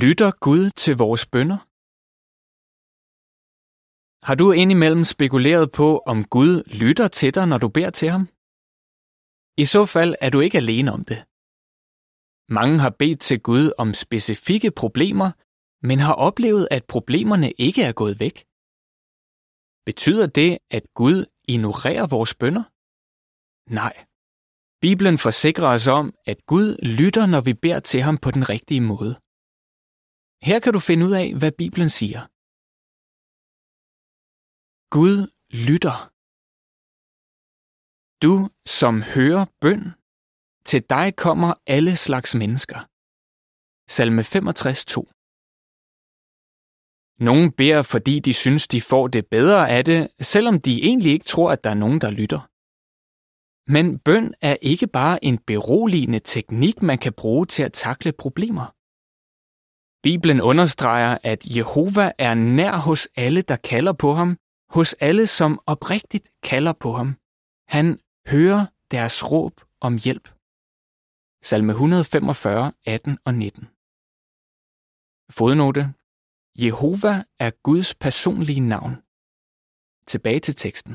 Lytter Gud til vores bønder? Har du indimellem spekuleret på, om Gud lytter til dig, når du beder til ham? I så fald er du ikke alene om det. Mange har bedt til Gud om specifikke problemer, men har oplevet, at problemerne ikke er gået væk. Betyder det, at Gud ignorerer vores bønder? Nej. Bibelen forsikrer os om, at Gud lytter, når vi beder til ham på den rigtige måde. Her kan du finde ud af, hvad Bibelen siger. Gud lytter. Du, som hører bøn, til dig kommer alle slags mennesker. Salme 65, 2. Nogle beder, fordi de synes, de får det bedre af det, selvom de egentlig ikke tror, at der er nogen, der lytter. Men bøn er ikke bare en beroligende teknik, man kan bruge til at takle problemer. Bibelen understreger, at Jehova er nær hos alle, der kalder på ham, hos alle, som oprigtigt kalder på ham. Han hører deres råb om hjælp. Salme 145, 18 og 19. Fodnote. Jehova er Guds personlige navn. Tilbage til teksten.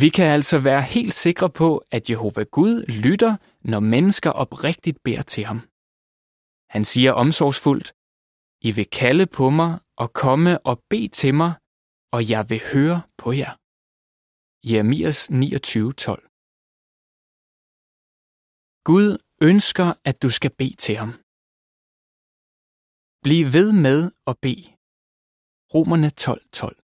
Vi kan altså være helt sikre på, at Jehova Gud lytter, når mennesker oprigtigt beder til ham. Han siger omsorgsfuldt, I vil kalde på mig og komme og bede til mig, og jeg vil høre på jer. Jeremias 29:12 Gud ønsker, at du skal bede til ham. Bliv ved med at bede. Romerne 12:12 12.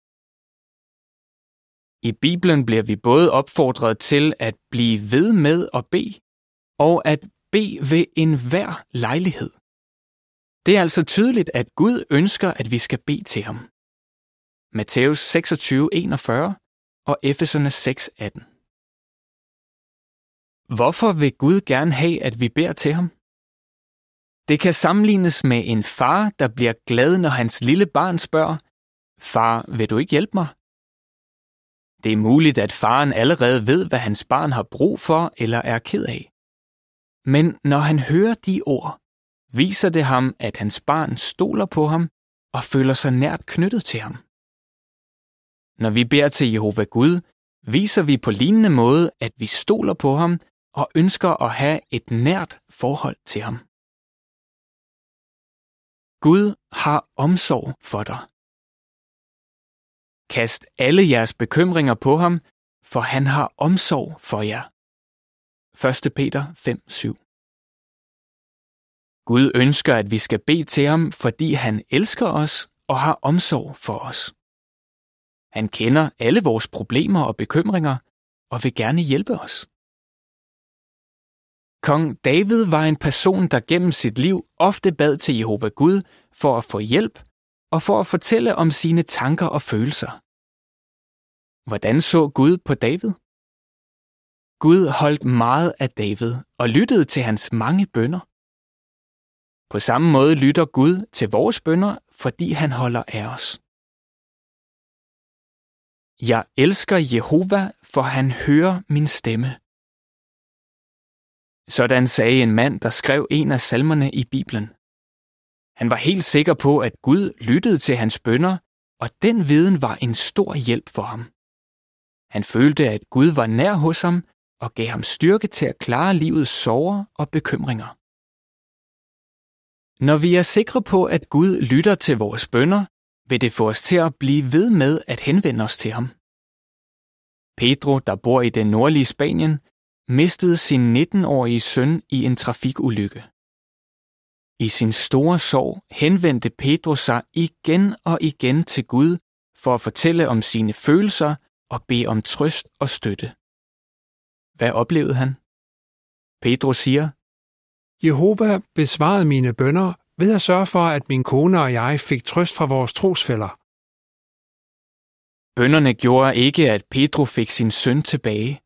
I Bibelen bliver vi både opfordret til at blive ved med at bede, og at bede ved enhver lejlighed. Det er altså tydeligt, at Gud ønsker, at vi skal bede til ham. Matthæus 26:41 og Efeserne 6:18. Hvorfor vil Gud gerne have, at vi beder til ham? Det kan sammenlignes med en far, der bliver glad, når hans lille barn spørger, Far, vil du ikke hjælpe mig? Det er muligt, at faren allerede ved, hvad hans barn har brug for eller er ked af. Men når han hører de ord, viser det ham, at hans barn stoler på ham og føler sig nært knyttet til ham. Når vi beder til Jehova Gud, viser vi på lignende måde, at vi stoler på ham og ønsker at have et nært forhold til ham. Gud har omsorg for dig. Kast alle jeres bekymringer på ham, for han har omsorg for jer. 1. Peter 5:7 Gud ønsker, at vi skal bede til ham, fordi han elsker os og har omsorg for os. Han kender alle vores problemer og bekymringer og vil gerne hjælpe os. Kong David var en person, der gennem sit liv ofte bad til Jehova Gud for at få hjælp og for at fortælle om sine tanker og følelser. Hvordan så Gud på David? Gud holdt meget af David og lyttede til hans mange bønder. På samme måde lytter Gud til vores bønder, fordi han holder af os. Jeg elsker Jehova, for han hører min stemme. Sådan sagde en mand, der skrev en af salmerne i Bibelen. Han var helt sikker på, at Gud lyttede til hans bønder, og den viden var en stor hjælp for ham. Han følte, at Gud var nær hos ham og gav ham styrke til at klare livets sorger og bekymringer. Når vi er sikre på, at Gud lytter til vores bønder, vil det få os til at blive ved med at henvende os til ham. Pedro, der bor i den nordlige Spanien, mistede sin 19-årige søn i en trafikulykke. I sin store sorg henvendte Pedro sig igen og igen til Gud for at fortælle om sine følelser og bede om trøst og støtte. Hvad oplevede han? Pedro siger, Jehova besvarede mine bønder ved at sørge for, at min kone og jeg fik trøst fra vores trosfælder. Bønderne gjorde ikke, at Pedro fik sin søn tilbage,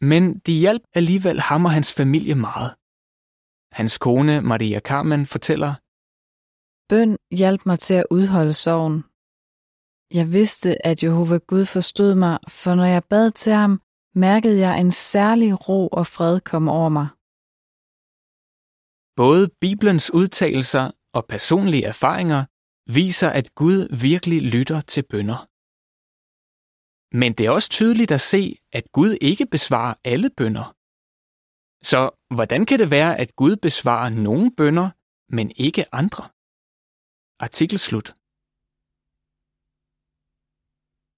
men de hjalp alligevel ham og hans familie meget. Hans kone, Maria Carmen, fortæller, Bøn hjalp mig til at udholde sorgen. Jeg vidste, at Jehova Gud forstod mig, for når jeg bad til ham, mærkede jeg en særlig ro og fred komme over mig. Både Bibelens udtalelser og personlige erfaringer viser, at Gud virkelig lytter til bønder. Men det er også tydeligt at se, at Gud ikke besvarer alle bønder. Så hvordan kan det være, at Gud besvarer nogle bønder, men ikke andre? Artikel slut.